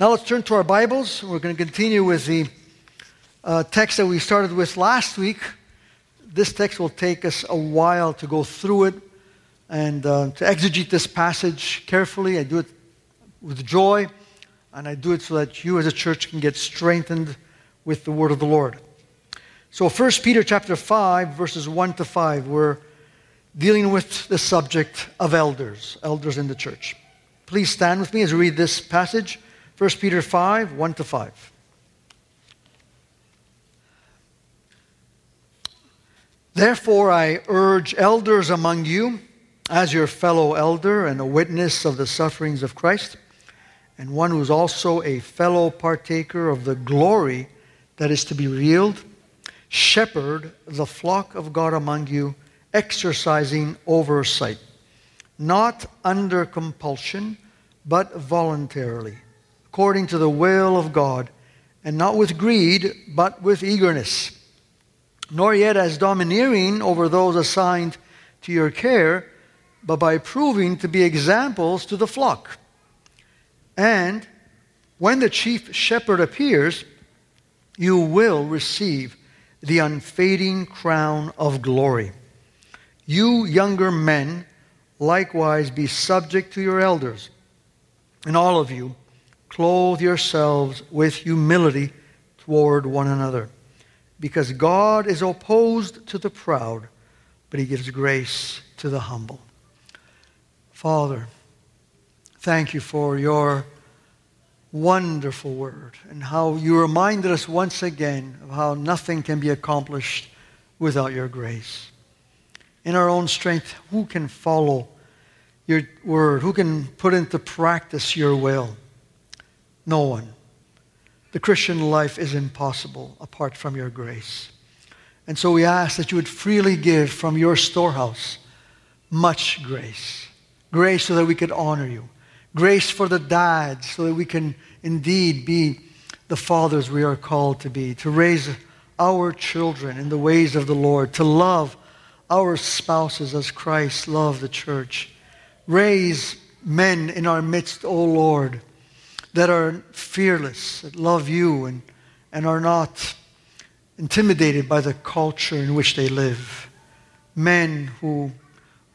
Now let's turn to our Bibles. We're going to continue with the uh, text that we started with last week. This text will take us a while to go through it and uh, to exegete this passage carefully. I do it with joy, and I do it so that you as a church can get strengthened with the word of the Lord. So 1 Peter chapter 5 verses 1 to 5 we're dealing with the subject of elders, elders in the church. Please stand with me as we read this passage. 1 Peter 5, 1 to 5. Therefore, I urge elders among you, as your fellow elder and a witness of the sufferings of Christ, and one who is also a fellow partaker of the glory that is to be revealed, shepherd the flock of God among you, exercising oversight, not under compulsion, but voluntarily according to the will of God, and not with greed, but with eagerness, nor yet as domineering over those assigned to your care, but by proving to be examples to the flock. And when the chief shepherd appears, you will receive the unfading crown of glory. You younger men, likewise be subject to your elders, and all of you clothe yourselves with humility toward one another. Because God is opposed to the proud, but he gives grace to the humble. Father, thank you for your wonderful word and how you reminded us once again of how nothing can be accomplished without your grace. In our own strength, who can follow your word? Who can put into practice your will? No one. The Christian life is impossible apart from your grace. And so we ask that you would freely give from your storehouse much grace. Grace so that we could honor you. Grace for the dads so that we can indeed be the fathers we are called to be. To raise our children in the ways of the Lord. To love our spouses as Christ loved the church. Raise men in our midst, O Lord that are fearless, that love you, and, and are not intimidated by the culture in which they live. Men who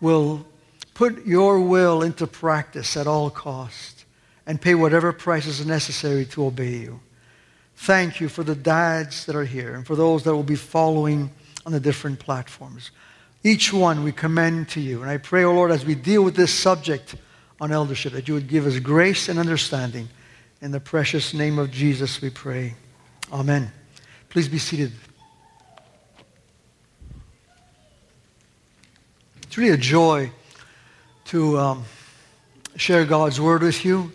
will put your will into practice at all cost and pay whatever price is necessary to obey you. Thank you for the dads that are here and for those that will be following on the different platforms. Each one we commend to you. And I pray, O oh Lord, as we deal with this subject on eldership, that you would give us grace and understanding in the precious name of Jesus, we pray. Amen. Please be seated. It's really a joy to um, share God's word with you.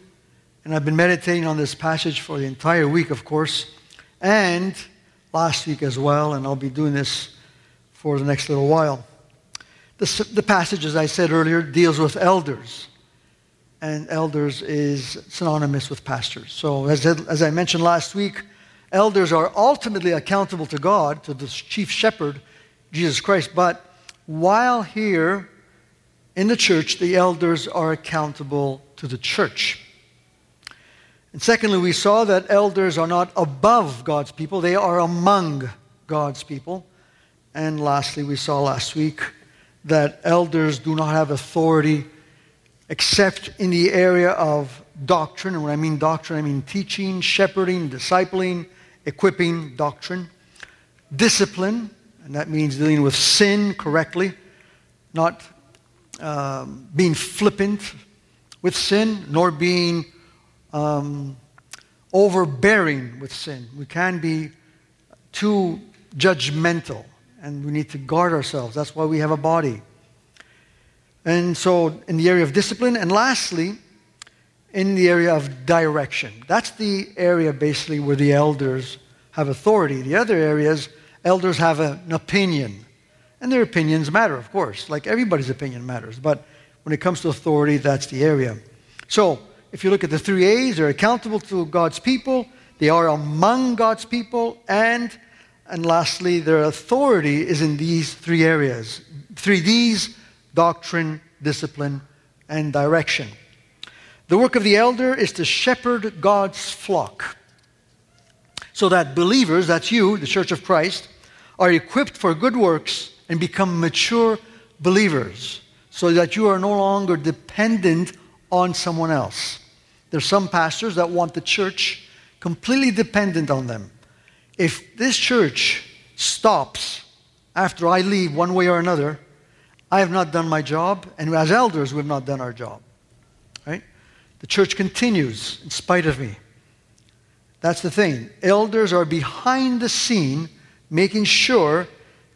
And I've been meditating on this passage for the entire week, of course, and last week as well, and I'll be doing this for the next little while. The, the passage, as I said earlier, deals with elders and elders is synonymous with pastors. So, as, as I mentioned last week, elders are ultimately accountable to God, to the chief shepherd, Jesus Christ. But while here in the church, the elders are accountable to the church. And secondly, we saw that elders are not above God's people, they are among God's people. And lastly, we saw last week that elders do not have authority except in the area of doctrine. And when I mean doctrine, I mean teaching, shepherding, discipling, equipping doctrine. Discipline, and that means dealing with sin correctly, not um, being flippant with sin, nor being um, overbearing with sin. We can be too judgmental, and we need to guard ourselves. That's why we have a body. And so, in the area of discipline. And lastly, in the area of direction. That's the area basically where the elders have authority. The other areas, elders have an opinion. And their opinions matter, of course, like everybody's opinion matters. But when it comes to authority, that's the area. So, if you look at the three A's, they're accountable to God's people, they are among God's people, and, and lastly, their authority is in these three areas. Three D's doctrine, discipline, and direction. The work of the elder is to shepherd God's flock so that believers, that's you, the church of Christ, are equipped for good works and become mature believers so that you are no longer dependent on someone else. There's some pastors that want the church completely dependent on them. If this church stops after I leave one way or another, I have not done my job, and as elders, we have not done our job. Right? The church continues in spite of me. That's the thing. Elders are behind the scene making sure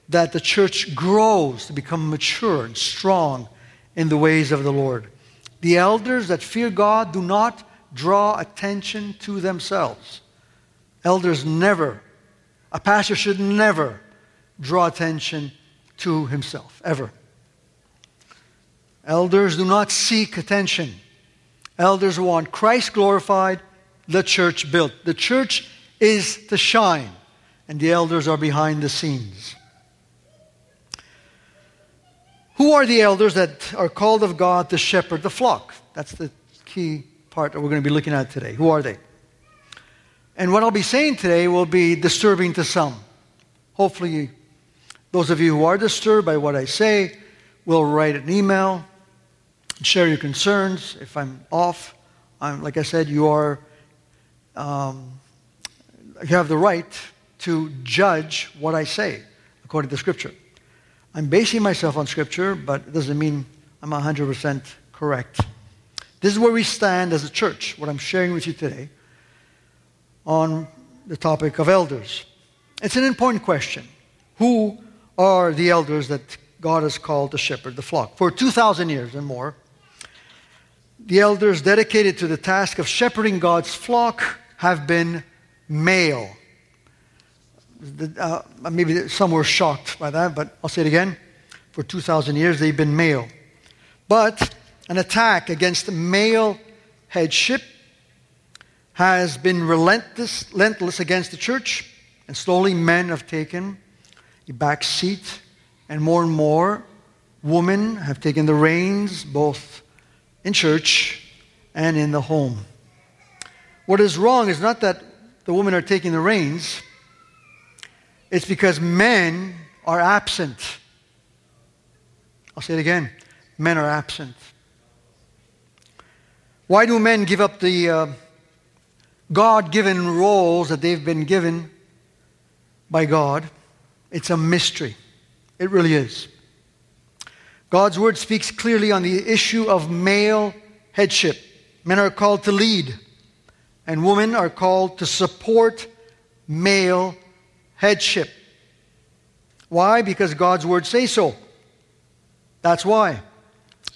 that the church grows to become mature and strong in the ways of the Lord. The elders that fear God do not draw attention to themselves. Elders never, a pastor should never draw attention to himself, ever. Elders do not seek attention. Elders want Christ glorified, the church built. The church is to shine, and the elders are behind the scenes. Who are the elders that are called of God to shepherd the flock? That's the key part that we're going to be looking at today. Who are they? And what I'll be saying today will be disturbing to some. Hopefully, those of you who are disturbed by what I say will write an email, share your concerns. If I'm off, I'm, like I said, you are um, you have the right to judge what I say according to Scripture. I'm basing myself on Scripture, but it doesn't mean I'm 100% correct. This is where we stand as a church, what I'm sharing with you today on the topic of elders. It's an important question. Who are the elders that God has called to shepherd the flock? For 2,000 years and more, the elders dedicated to the task of shepherding God's flock have been male. Uh, maybe some were shocked by that, but I'll say it again. For 2,000 years, they've been male. But an attack against male headship has been relentless, relentless against the church, and slowly men have taken a back seat, and more and more women have taken the reins both in church and in the home. What is wrong is not that the women are taking the reins, it's because men are absent. I'll say it again men are absent. Why do men give up the uh, God given roles that they've been given by God? It's a mystery. It really is. God's word speaks clearly on the issue of male headship. Men are called to lead and women are called to support male headship. Why? Because God's word says so. That's why.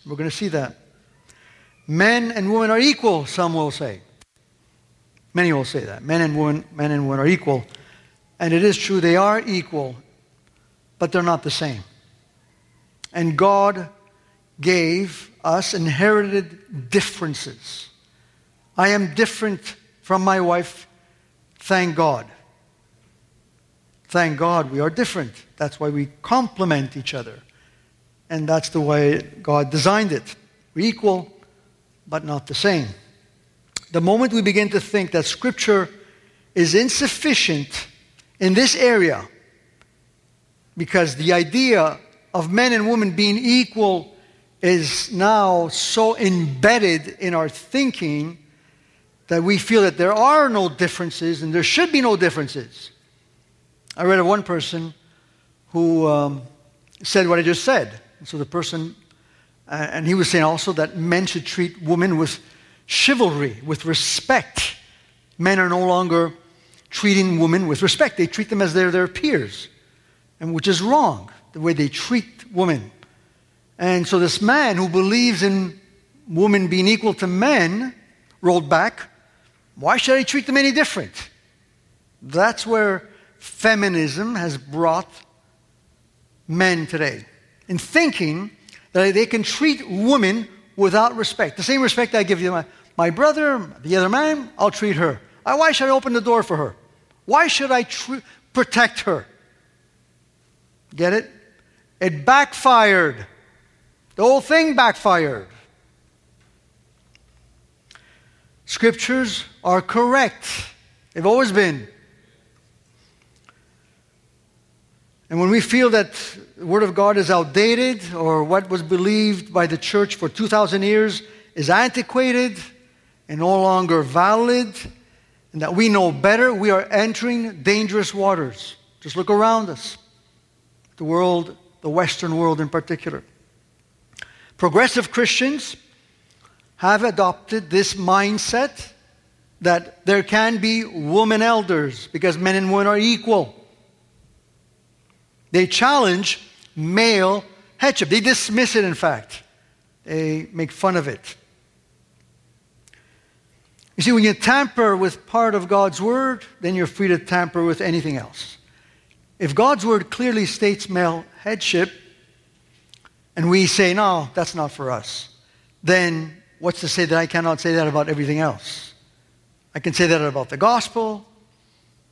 We're going to see that. Men and women are equal, some will say. Many will say that. Men and women, men and women are equal. And it is true, they are equal, but they're not the same. And God gave us inherited differences. I am different from my wife. Thank God. Thank God we are different. That's why we complement each other. And that's the way God designed it. We're equal, but not the same. The moment we begin to think that Scripture is insufficient in this area, because the idea of men and women being equal is now so embedded in our thinking that we feel that there are no differences and there should be no differences. I read of one person who um, said what I just said. So the person, uh, and he was saying also that men should treat women with chivalry, with respect. Men are no longer treating women with respect, they treat them as they're their peers, and which is wrong, the way they treat women. And so this man who believes in women being equal to men rolled back why should I treat them any different? That's where feminism has brought men today. In thinking that they can treat women without respect. The same respect I give you my, my brother, the other man, I'll treat her. Why should I open the door for her? Why should I tr- protect her? Get it? It backfired. The whole thing backfired. Scriptures are correct. They've always been. And when we feel that the Word of God is outdated or what was believed by the church for 2,000 years is antiquated and no longer valid, and that we know better, we are entering dangerous waters. Just look around us, the world, the Western world in particular. Progressive Christians have adopted this mindset that there can be women elders because men and women are equal. They challenge male headship. They dismiss it, in fact. They make fun of it. You see, when you tamper with part of God's word, then you're free to tamper with anything else. If God's word clearly states male headship, and we say, no, that's not for us, then what's to say that I cannot say that about everything else? I can say that about the gospel.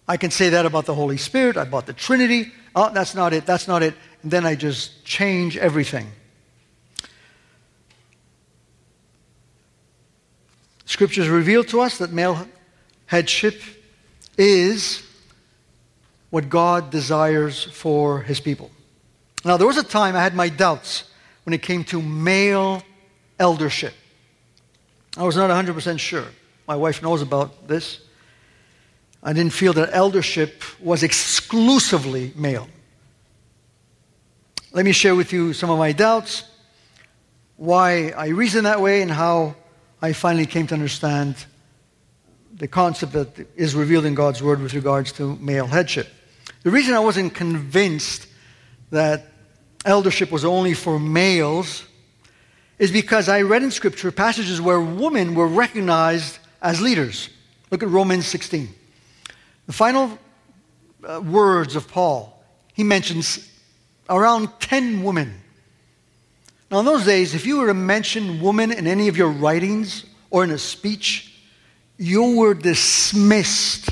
I can say that about the Holy Spirit, I about the Trinity. Oh, that's not it, that's not it. And then I just change everything. Scriptures reveal to us that male headship is what God desires for his people. Now, there was a time I had my doubts when it came to male eldership. I was not 100% sure. My wife knows about this. I didn't feel that eldership was exclusively male. Let me share with you some of my doubts, why I reason that way, and how I finally came to understand the concept that is revealed in God's Word with regards to male headship. The reason I wasn't convinced that eldership was only for males is because I read in Scripture passages where women were recognized as leaders. Look at Romans 16. The final uh, words of Paul, he mentions around 10 women. Now, in those days, if you were to mention woman in any of your writings or in a speech, you were dismissed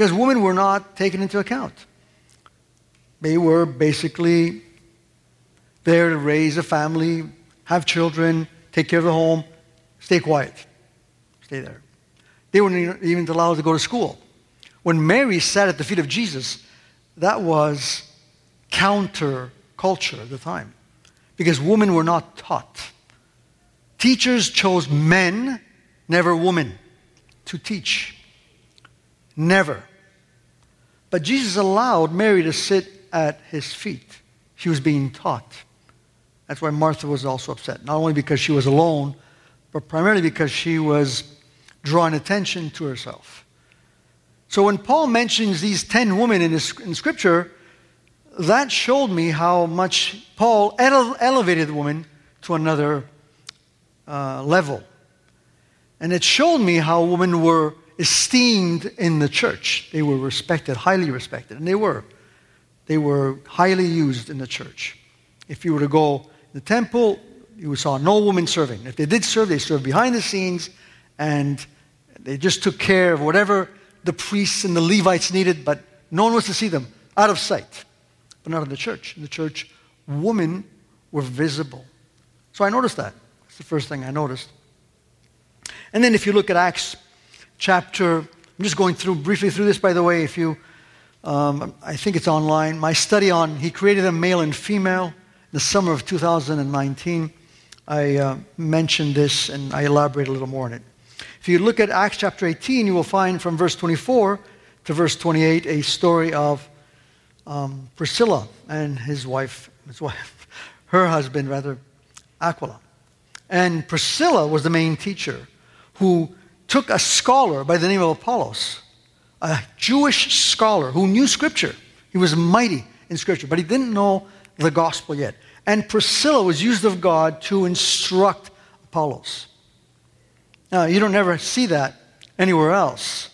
because women were not taken into account. They were basically there to raise a family, have children, take care of the home, stay quiet, stay there. They weren't even allowed to go to school. When Mary sat at the feet of Jesus, that was counter culture at the time because women were not taught. Teachers chose men, never women, to teach. Never. But Jesus allowed Mary to sit at his feet. She was being taught. That's why Martha was also upset. Not only because she was alone, but primarily because she was drawing attention to herself. So when Paul mentions these 10 women in, his, in Scripture, that showed me how much Paul ele- elevated the woman to another uh, level. And it showed me how women were esteemed in the church. They were respected, highly respected, and they were. They were highly used in the church. If you were to go the temple, you saw no women serving. If they did serve, they served behind the scenes, and they just took care of whatever the priests and the Levites needed, but no one was to see them out of sight. But not in the church. In the church, women were visible. So I noticed that. That's the first thing I noticed. And then if you look at Acts chapter, I'm just going through briefly through this, by the way, if you, um, I think it's online. My study on He created a male and female in the summer of 2019. I uh, mentioned this and I elaborate a little more on it. If you look at Acts chapter 18, you will find from verse 24 to verse 28 a story of um, Priscilla and his wife, his wife, her husband rather, Aquila. And Priscilla was the main teacher who took a scholar by the name of Apollos, a Jewish scholar who knew Scripture. He was mighty in Scripture, but he didn't know the gospel yet. And Priscilla was used of God to instruct Apollos. Now, you don't ever see that anywhere else.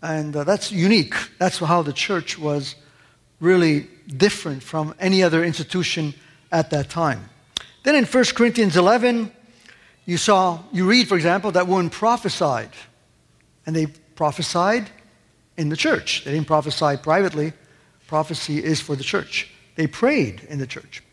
And uh, that's unique. That's how the church was really different from any other institution at that time. Then in 1 Corinthians 11, you saw, you read, for example, that woman prophesied. And they prophesied in the church. They didn't prophesy privately. Prophecy is for the church. They prayed in the church.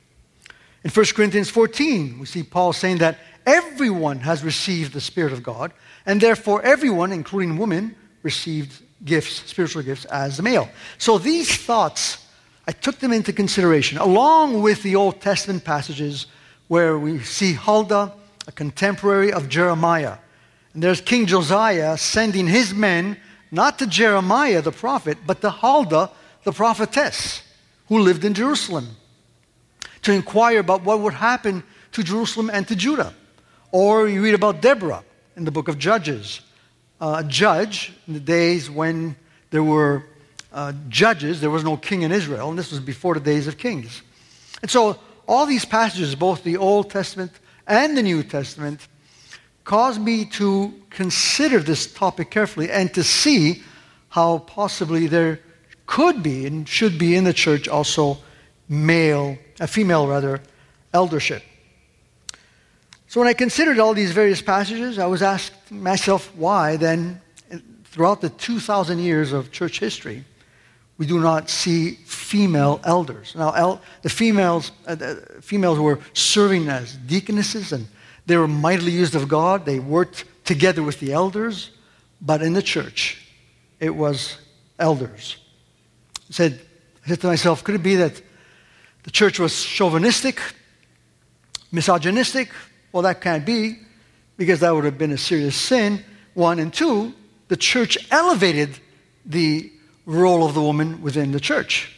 In 1 Corinthians 14, we see Paul saying that everyone has received the Spirit of God, and therefore everyone, including women, received gifts, spiritual gifts, as the male. So these thoughts, I took them into consideration, along with the Old Testament passages where we see Huldah, a contemporary of Jeremiah. And there's King Josiah sending his men not to Jeremiah the prophet, but to Huldah the prophetess, who lived in Jerusalem, to inquire about what would happen to Jerusalem and to Judah. Or you read about Deborah in the book of Judges, a judge in the days when there were uh, judges, there was no king in Israel, and this was before the days of kings. And so all these passages, both the Old Testament and the New Testament, caused me to consider this topic carefully and to see how possibly there could be and should be in the church also male, a female rather, eldership. So when I considered all these various passages, I was asking myself why then, throughout the 2,000 years of church history, we do not see female elders. Now, el- the females, uh, the females were serving as deaconesses and they were mightily used of God. They worked together with the elders, but in the church, it was elders. I said, I said to myself, could it be that the church was chauvinistic, misogynistic? Well, that can't be, because that would have been a serious sin. One and two, the church elevated the role of the woman within the church.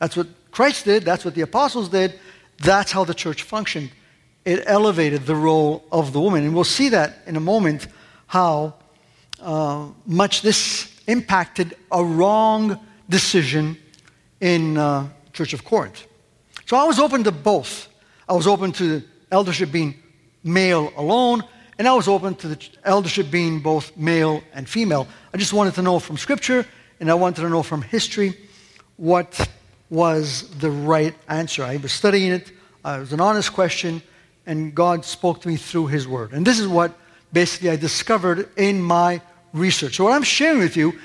That's what Christ did, that's what the apostles did, that's how the church functioned it elevated the role of the woman. And we'll see that in a moment how uh, much this impacted a wrong decision in uh, Church of Corinth. So I was open to both. I was open to the eldership being male alone, and I was open to the eldership being both male and female. I just wanted to know from Scripture, and I wanted to know from history what was the right answer. I was studying it. Uh, it was an honest question and God spoke to me through His Word. And this is what basically I discovered in my research. So, what I'm sharing with you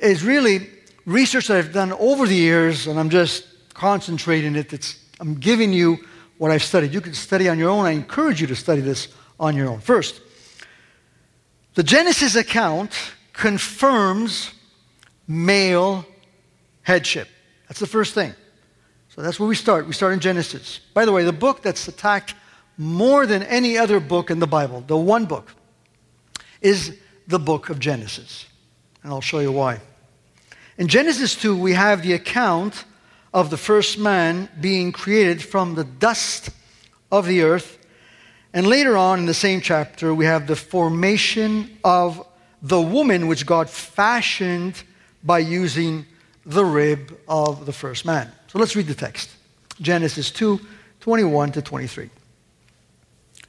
is really research that I've done over the years, and I'm just concentrating it. It's, I'm giving you what I've studied. You can study on your own. I encourage you to study this on your own. First, the Genesis account confirms male headship. That's the first thing. So that's where we start. We start in Genesis. By the way, the book that's attacked more than any other book in the Bible, the one book, is the book of Genesis. And I'll show you why. In Genesis 2, we have the account of the first man being created from the dust of the earth. And later on in the same chapter, we have the formation of the woman which God fashioned by using the rib of the first man. So let's read the text Genesis 2 21 to 23.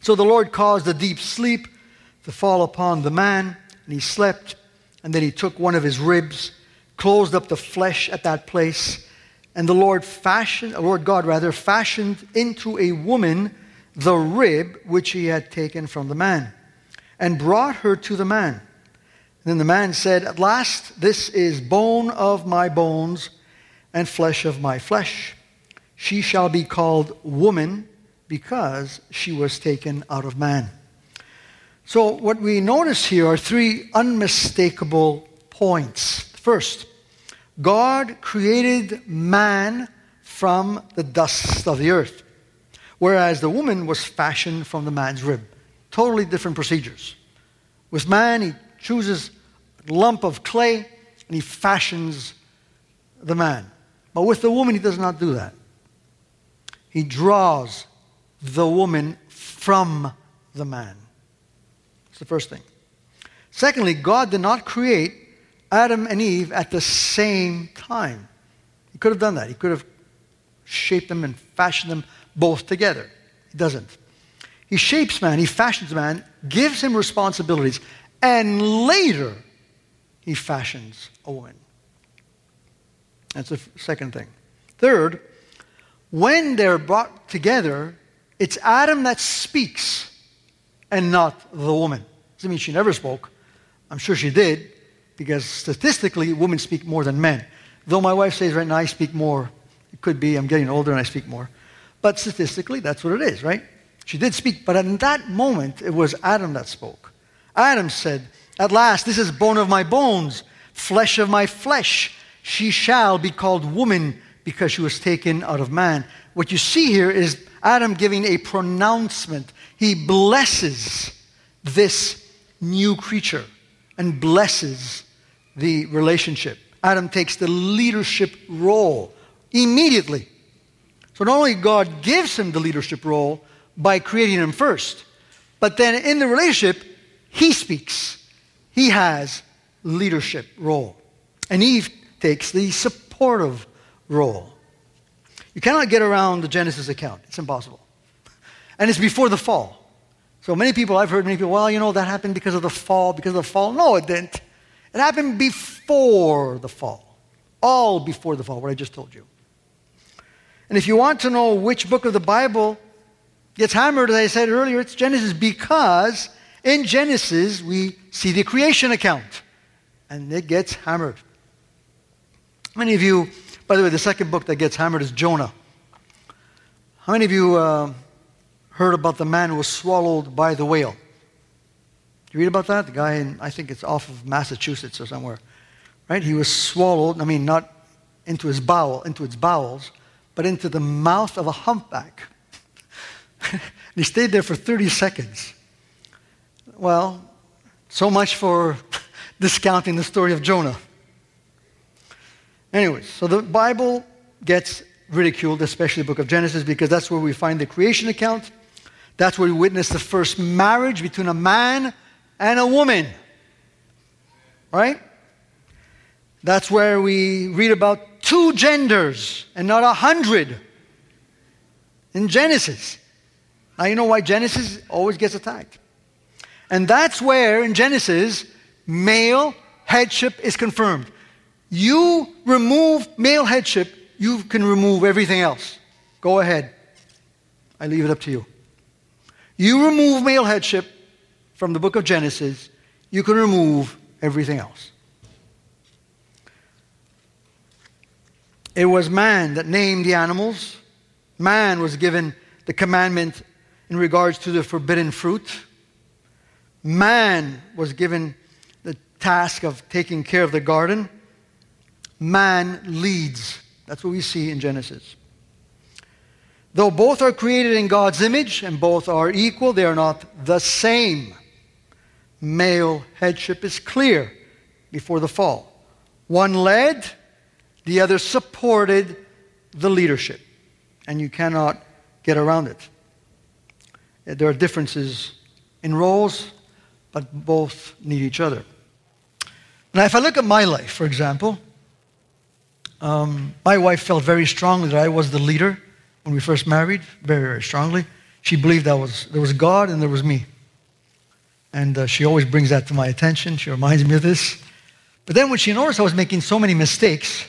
So the Lord caused a deep sleep to fall upon the man, and he slept. And then he took one of his ribs, closed up the flesh at that place, and the Lord fashioned, Lord God rather, fashioned into a woman the rib which he had taken from the man, and brought her to the man. Then the man said, At last, this is bone of my bones and flesh of my flesh. She shall be called woman because she was taken out of man. So, what we notice here are three unmistakable points. First, God created man from the dust of the earth, whereas the woman was fashioned from the man's rib. Totally different procedures. With man, he chooses a lump of clay and he fashions the man. But with the woman, he does not do that. He draws the woman from the man. That's the first thing. Secondly, God did not create Adam and Eve at the same time. He could have done that. He could have shaped them and fashioned them both together. He doesn't. He shapes man, he fashions man, gives him responsibilities, and later he fashions a woman. That's the second thing. Third, when they're brought together, it's Adam that speaks and not the woman. Doesn't mean she never spoke. I'm sure she did, because statistically, women speak more than men. Though my wife says right now I speak more. It could be I'm getting older and I speak more. But statistically, that's what it is, right? She did speak, but in that moment, it was Adam that spoke. Adam said, At last, this is bone of my bones, flesh of my flesh. She shall be called woman because she was taken out of man. What you see here is Adam giving a pronouncement. He blesses this new creature and blesses the relationship. Adam takes the leadership role immediately. So not only God gives him the leadership role by creating him first, but then in the relationship, he speaks. He has leadership role. And Eve takes the supportive role. You cannot get around the Genesis account. It's impossible. And it's before the fall. So many people, I've heard many people, well, you know, that happened because of the fall, because of the fall. No, it didn't. It happened before the fall. All before the fall, what I just told you. And if you want to know which book of the Bible gets hammered, as I said earlier, it's Genesis because in Genesis we see the creation account and it gets hammered. Many of you, by the way, the second book that gets hammered is Jonah. How many of you uh, heard about the man who was swallowed by the whale? You read about that? The guy in, I think it's off of Massachusetts or somewhere, right? He was swallowed, I mean, not into his bowel, into its bowels, but into the mouth of a humpback. he stayed there for 30 seconds. Well, so much for discounting the story of Jonah. Anyways, so the Bible gets ridiculed, especially the book of Genesis, because that's where we find the creation account. That's where we witness the first marriage between a man and a woman. Right? That's where we read about two genders and not a hundred in Genesis. Now, you know why Genesis always gets attacked. And that's where, in Genesis, male headship is confirmed. You remove male headship, you can remove everything else. Go ahead. I leave it up to you. You remove male headship from the book of Genesis, you can remove everything else. It was man that named the animals. Man was given the commandment in regards to the forbidden fruit. Man was given the task of taking care of the garden. Man leads. That's what we see in Genesis. Though both are created in God's image and both are equal, they are not the same. Male headship is clear before the fall. One led, the other supported the leadership. And you cannot get around it. There are differences in roles, but both need each other. Now, if I look at my life, for example, um, my wife felt very strongly that I was the leader when we first married, very, very strongly. She believed that was, there was God and there was me. And uh, she always brings that to my attention. She reminds me of this. But then when she noticed I was making so many mistakes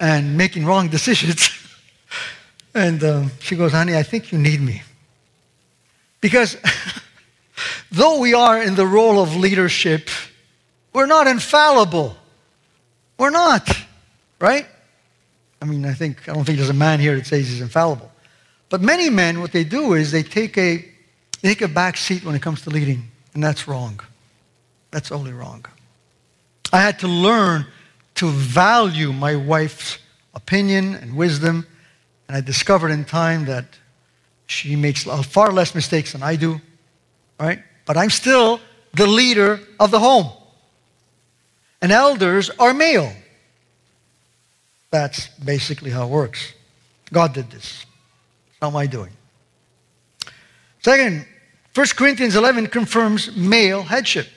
and making wrong decisions, and uh, she goes, honey, I think you need me. Because though we are in the role of leadership, we're not infallible. We're not, right? I mean, I think, I don't think there's a man here that says he's infallible. But many men, what they do is they take a, they take a back seat when it comes to leading, and that's wrong. That's only wrong. I had to learn to value my wife's opinion and wisdom, and I discovered in time that she makes far less mistakes than I do, right? But I'm still the leader of the home. And elders are male. That's basically how it works. God did this. It's am I doing. Second, 1 Corinthians 11 confirms male headship.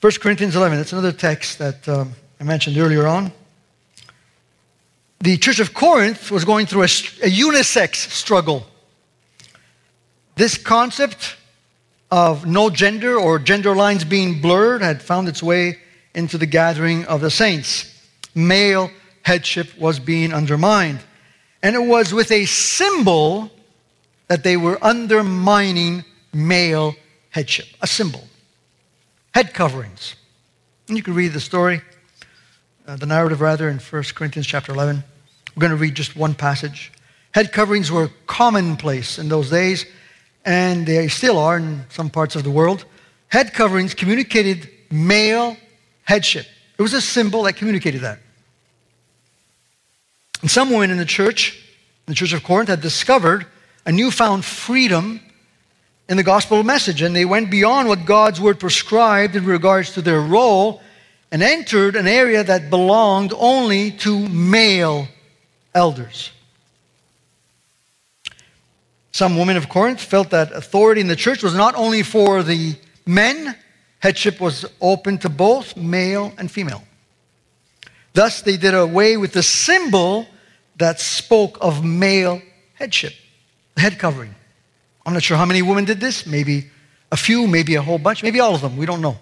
1 Corinthians 11, that's another text that um, I mentioned earlier on the church of Corinth was going through a, a unisex struggle. This concept of no gender or gender lines being blurred had found its way into the gathering of the saints. Male headship was being undermined. And it was with a symbol that they were undermining male headship. A symbol. Head coverings. And you can read the story, uh, the narrative rather, in 1 Corinthians chapter 11. We're going to read just one passage. Head coverings were commonplace in those days, and they still are in some parts of the world. Head coverings communicated male headship. It was a symbol that communicated that. And some women in the church, in the church of Corinth, had discovered a newfound freedom in the gospel message, and they went beyond what God's word prescribed in regards to their role and entered an area that belonged only to male elders. Some women of Corinth felt that authority in the church was not only for the men, headship was open to both male and female. Thus, they did away with the symbol that spoke of male headship, head covering. I'm not sure how many women did this. Maybe a few, maybe a whole bunch, maybe all of them. We don't know.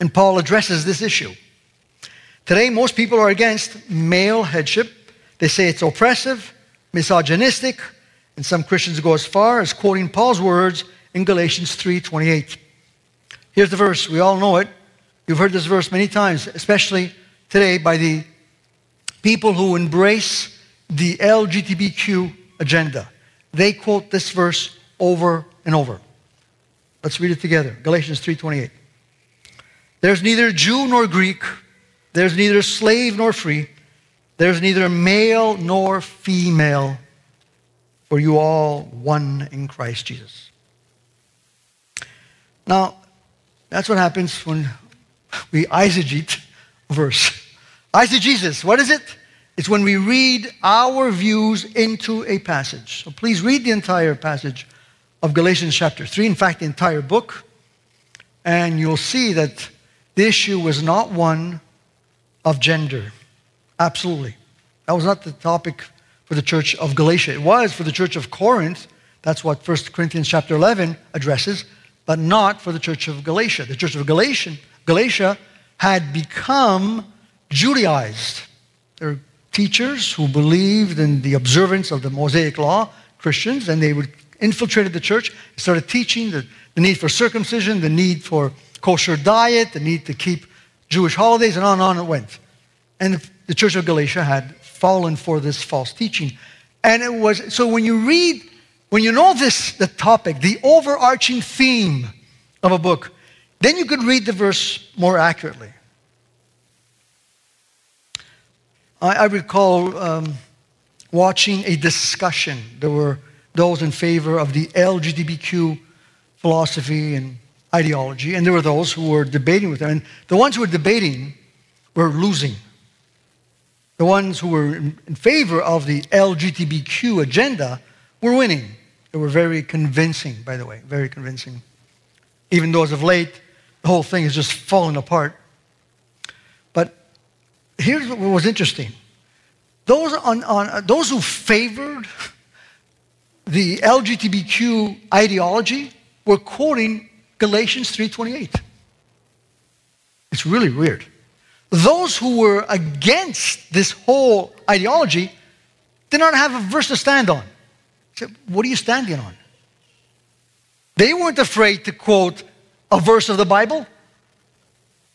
And Paul addresses this issue. Today, most people are against male headship. They say it's oppressive, misogynistic, and some Christians go as far as quoting Paul's words in Galatians 3:28. Here's the verse. We all know it. You've heard this verse many times, especially today by the people who embrace the LGBTQ agenda. They quote this verse over and over. Let's read it together. Galatians 3:28. There's neither Jew nor Greek, there's neither slave nor free, there's neither male nor female, for you all one in Christ Jesus. Now, that's what happens when we eisegete a verse. Eisegesis, what is it? It's when we read our views into a passage. So please read the entire passage of Galatians chapter 3, in fact, the entire book, and you'll see that the issue was not one of gender. Absolutely. That was not the topic for the church of Galatia. It was for the church of Corinth. That's what 1 Corinthians chapter 11 addresses, but not for the church of Galatia. The church of Galatia, Galatia had become Judaized. They're teachers who believed in the observance of the Mosaic law, Christians, and they would infiltrated the church, started teaching the, the need for circumcision, the need for kosher diet, the need to keep Jewish holidays, and on and on it went. And the church of Galatia had fallen for this false teaching. And it was, so when you read, when you know this, the topic, the overarching theme of a book, then you could read the verse more accurately. I, I recall um, watching a discussion. There were those in favor of the LGBTQ philosophy and ideology, and there were those who were debating with them. And the ones who were debating were losing. The ones who were in, favor of the LGBTQ agenda were winning. They were very convincing, by the way, very convincing. Even though as of late, the whole thing has just fallen apart But here's what was interesting. Those, on, on, uh, those who favored the LGBTQ ideology were quoting Galatians 3.28. It's really weird. Those who were against this whole ideology did not have a verse to stand on. Said, what are you standing on? They weren't afraid to quote a verse of the Bible.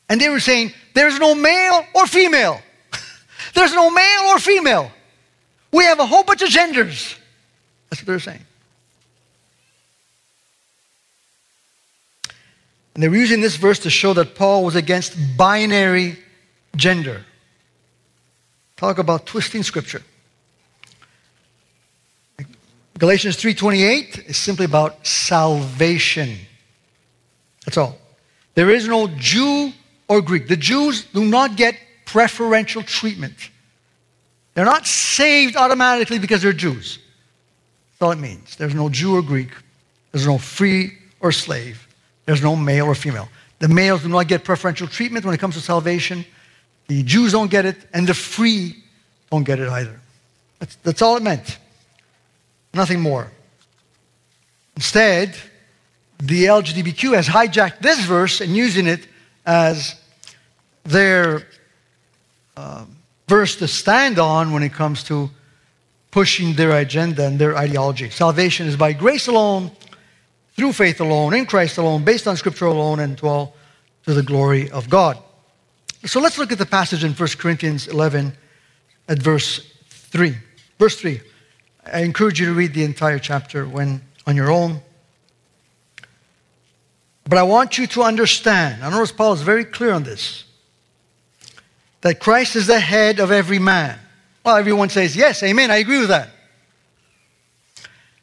And they were saying, there's no male or female. there's no male or female. We have a whole bunch of genders. That's what they're saying. And they were using this verse to show that Paul was against binary gender. Talk about twisting scripture. Galatians 3:28 is simply about salvation. That's all. There is no Jew or Greek. The Jews do not get preferential treatment. They're not saved automatically because they're Jews. That's all it means. There's no Jew or Greek. There's no free or slave. There's no male or female. The males do not get preferential treatment when it comes to salvation. The Jews don't get it, and the free don't get it either. That's, that's all it meant. Nothing more. Instead, the LGBTQ has hijacked this verse and using it as their uh, verse to stand on when it comes to pushing their agenda and their ideology. Salvation is by grace alone, through faith alone, in Christ alone, based on Scripture alone, and to all to the glory of God. So let's look at the passage in 1 Corinthians 11 at verse 3. Verse 3. I encourage you to read the entire chapter when on your own. But I want you to understand, I notice Paul is very clear on this, that Christ is the head of every man. Well, everyone says, yes, amen, I agree with that.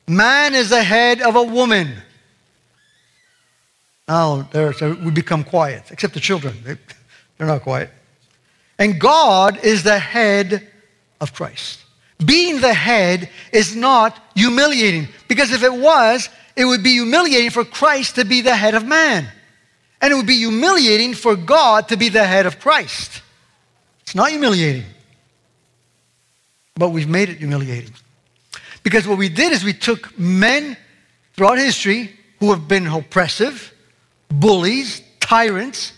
Man is the head of a woman. Now, so we become quiet, except the children. They, they're not quiet. And God is the head of Christ. Being the head is not humiliating, because if it was, it would be humiliating for Christ to be the head of man. And it would be humiliating for God to be the head of Christ. It's not humiliating. But we've made it humiliating. Because what we did is we took men throughout history who have been oppressive, bullies, tyrants,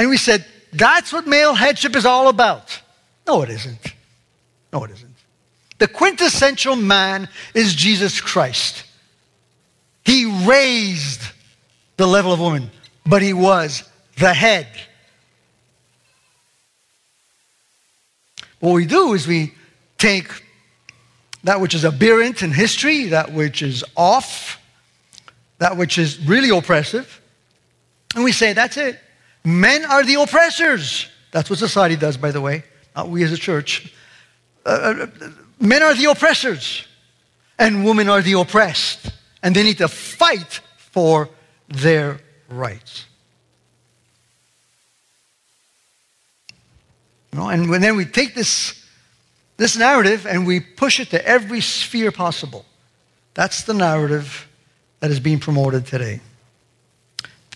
and we said, that's what male headship is all about. No, it isn't. No, it isn't. The quintessential man is Jesus Christ. He raised the level of woman, but he was the head. What we do is we take that which is aberrant in history, that which is off, that which is really oppressive, and we say, that's it. Men are the oppressors. That's what society does, by the way, not we as a church. Uh, uh men are the oppressors, and women are the oppressed and they need to fight for their rights. You know, and then we take this, this narrative and we push it to every sphere possible. That's the narrative that is being promoted today.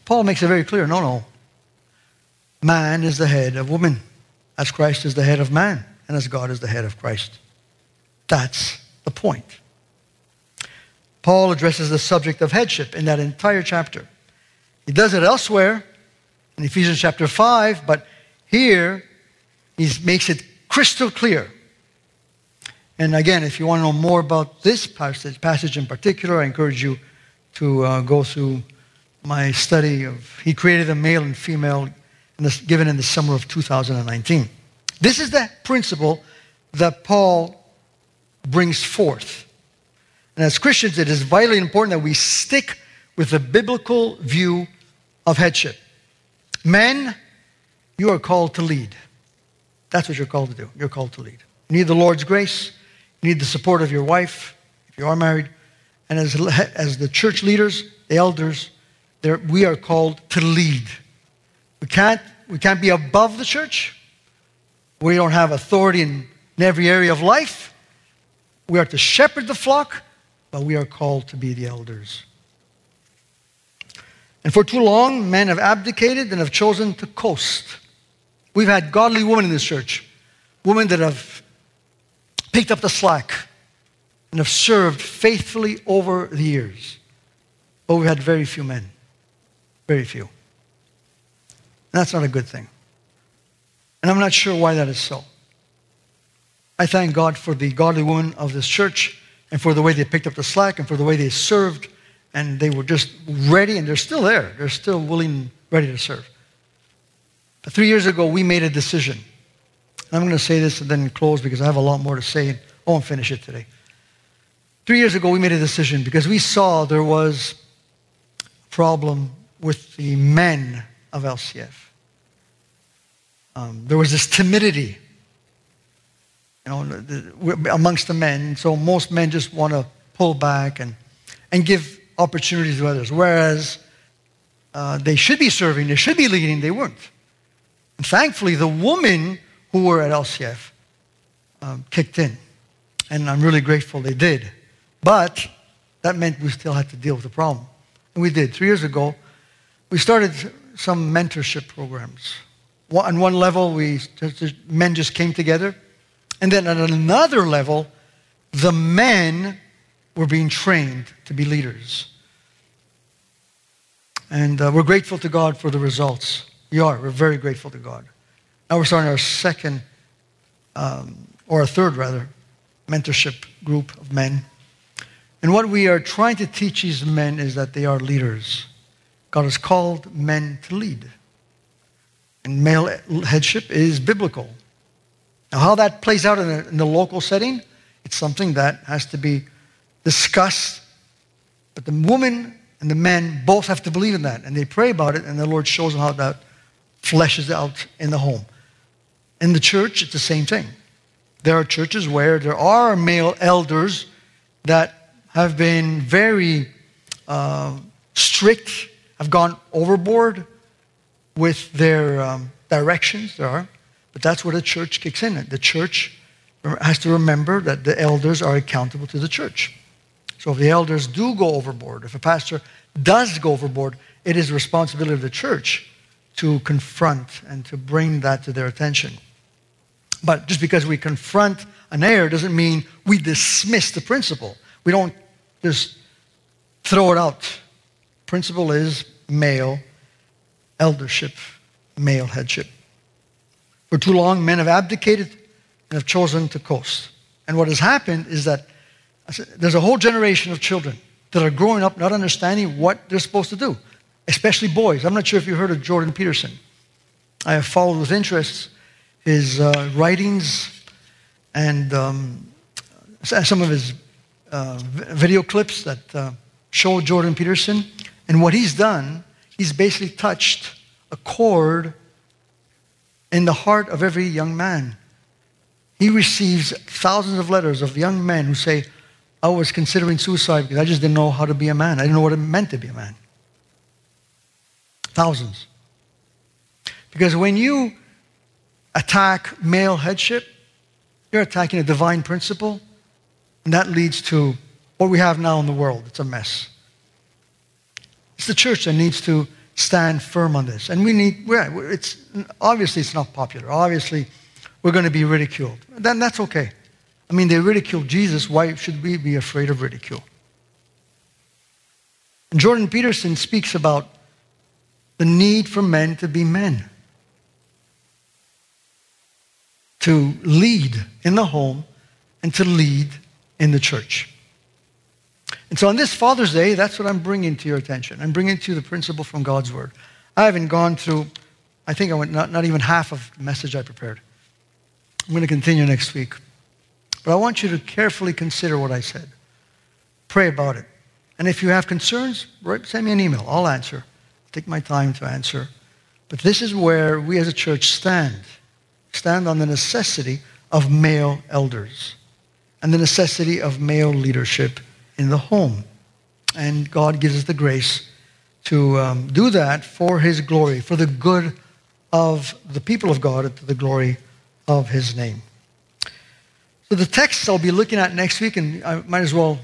Paul makes it very clear no, no. Man is the head of woman, as Christ is the head of man, and as God is the head of Christ. That's the point. Paul addresses the subject of headship in that entire chapter. He does it elsewhere in Ephesians chapter 5, but here he makes it crystal clear. And again, if you want to know more about this passage, passage in particular, I encourage you to uh, go through my study of He created a male and female in this, given in the summer of 2019. This is the principle that Paul brings forth and as Christians, it is vitally important that we stick with the biblical view of headship. Men, you are called to lead. That's what you're called to do. You're called to lead. You need the Lord's grace. You need the support of your wife, if you are married. And as, as the church leaders, the elders, we are called to lead. We can't, we can't be above the church. We don't have authority in, in every area of life. We are to shepherd the flock but we are called to be the elders. And for too long, men have abdicated and have chosen to coast. We've had godly women in this church, women that have picked up the slack and have served faithfully over the years. But we've had very few men. Very few. And that's not a good thing. And I'm not sure why that is so. I thank God for the godly women of this church and for the way they picked up the slack and for the way they served. And they were just ready, and they're still there. They're still willing, ready to serve. But three years ago, we made a decision. I'm going to say this and then close because I have a lot more to say. And I won't finish it today. Three years ago, we made a decision because we saw there was a problem with the men of LCF. Um, there was this timidity you know, amongst the men. So most men just want to pull back and, and give opportunities to others. Whereas uh, they should be serving, they should be leading, they weren't. And thankfully, the women who were at LCF um, kicked in. And I'm really grateful they did. But that meant we still had to deal with the problem. And we did. Three years ago, we started some mentorship programs. On one level, we, men just came together and then at another level, the men were being trained to be leaders. And uh, we're grateful to God for the results. We are. We're very grateful to God. Now we're starting our second, um, or a third rather, mentorship group of men. And what we are trying to teach these men is that they are leaders. God has called men to lead. And male headship is biblical. Now, how that plays out in, in the local setting It's something that has to be discussed. But the woman and the men both have to believe in that. And they pray about it, and the Lord shows them how that fleshes out in the home. In the church, it's the same thing. There are churches where there are male elders that have been very uh, strict, have gone overboard with their um, directions. There are. But that's where the church kicks in. The church has to remember that the elders are accountable to the church. So if the elders do go overboard, if a pastor does go overboard, it is the responsibility of the church to confront and to bring that to their attention. But just because we confront an error doesn't mean we dismiss the principle. We don't just throw it out. Principle is male eldership, male headship. For too long, men have abdicated and have chosen to coast. And what has happened is that there's a whole generation of children that are growing up not understanding what they're supposed to do, especially boys. I'm not sure if you heard of Jordan Peterson. I have followed with interest his uh, writings and um, some of his uh, video clips that uh, show Jordan Peterson. And what he's done, he's basically touched a chord in the heart of every young man. He receives thousands of letters of young men who say, I was considering suicide because I just didn't know how to be a man. I didn't know what it meant to be a man. Thousands. Because when you attack male headship, you're attacking a divine principle, and that leads to what we have now in the world. It's a mess. It's the church that needs to stand firm on this. And we need, it's, obviously, it's not popular. Obviously, we're going to be ridiculed. Then that's okay. I mean, they ridiculed Jesus. Why should we be afraid of ridicule? And Jordan Peterson speaks about the need for men to be men. to lead in the home and to lead in the church. And so on this Father's Day, that's what I'm bringing to your attention. I'm bringing to you the principle from God's Word. I haven't gone through, I think I went not, not even half of the message I prepared. I'm going to continue next week. But I want you to carefully consider what I said. Pray about it. And if you have concerns, write, send me an email. I'll answer. take my time to answer. But this is where we as a church stand stand on the necessity of male elders and the necessity of male leadership in the home. And God gives us the grace to um, do that for His glory, for the good of the people of God, and to the glory of His name. So the texts I'll be looking at next week, and I might as well,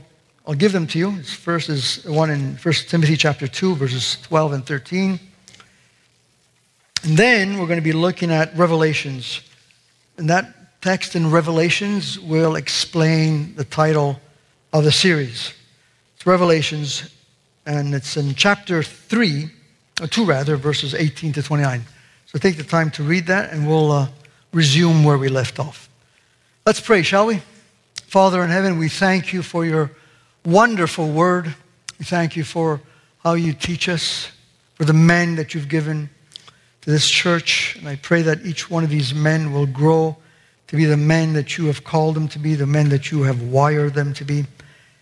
I'll give them to you. First is one in 1 Timothy chapter 2, verses 12 and 13. And then we're going to be looking at Revelations. And that text in Revelations will explain the title of the series. It's Revelations, and it's in chapter 3, or 2 rather, verses 18 to 29. So take the time to read that, and we'll uh, resume where we left off. Let's pray, shall we? Father in heaven, we thank you for your wonderful word. We thank you for how you teach us, for the men that you've given to this church. And I pray that each one of these men will grow to be the men that you have called them to be, the men that you have wired them to be.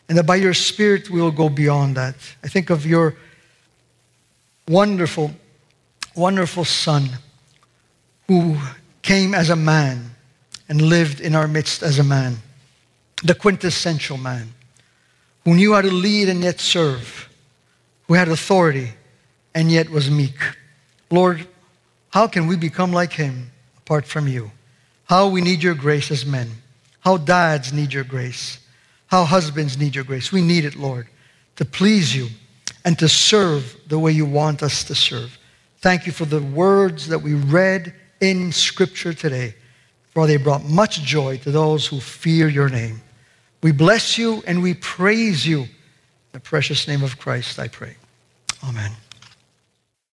And that by your Spirit we will go beyond that. I think of your wonderful, wonderful Son who came as a man and lived in our midst as a man, the quintessential man, who knew how to lead and yet serve, who had authority and yet was meek. Lord, how can we become like him apart from you? How we need your grace as men. How dads need your grace. How husbands need your grace. We need it, Lord, to please you and to serve the way you want us to serve. Thank you for the words that we read in Scripture today, for they brought much joy to those who fear your name. We bless you and we praise you. In the precious name of Christ, I pray. Amen.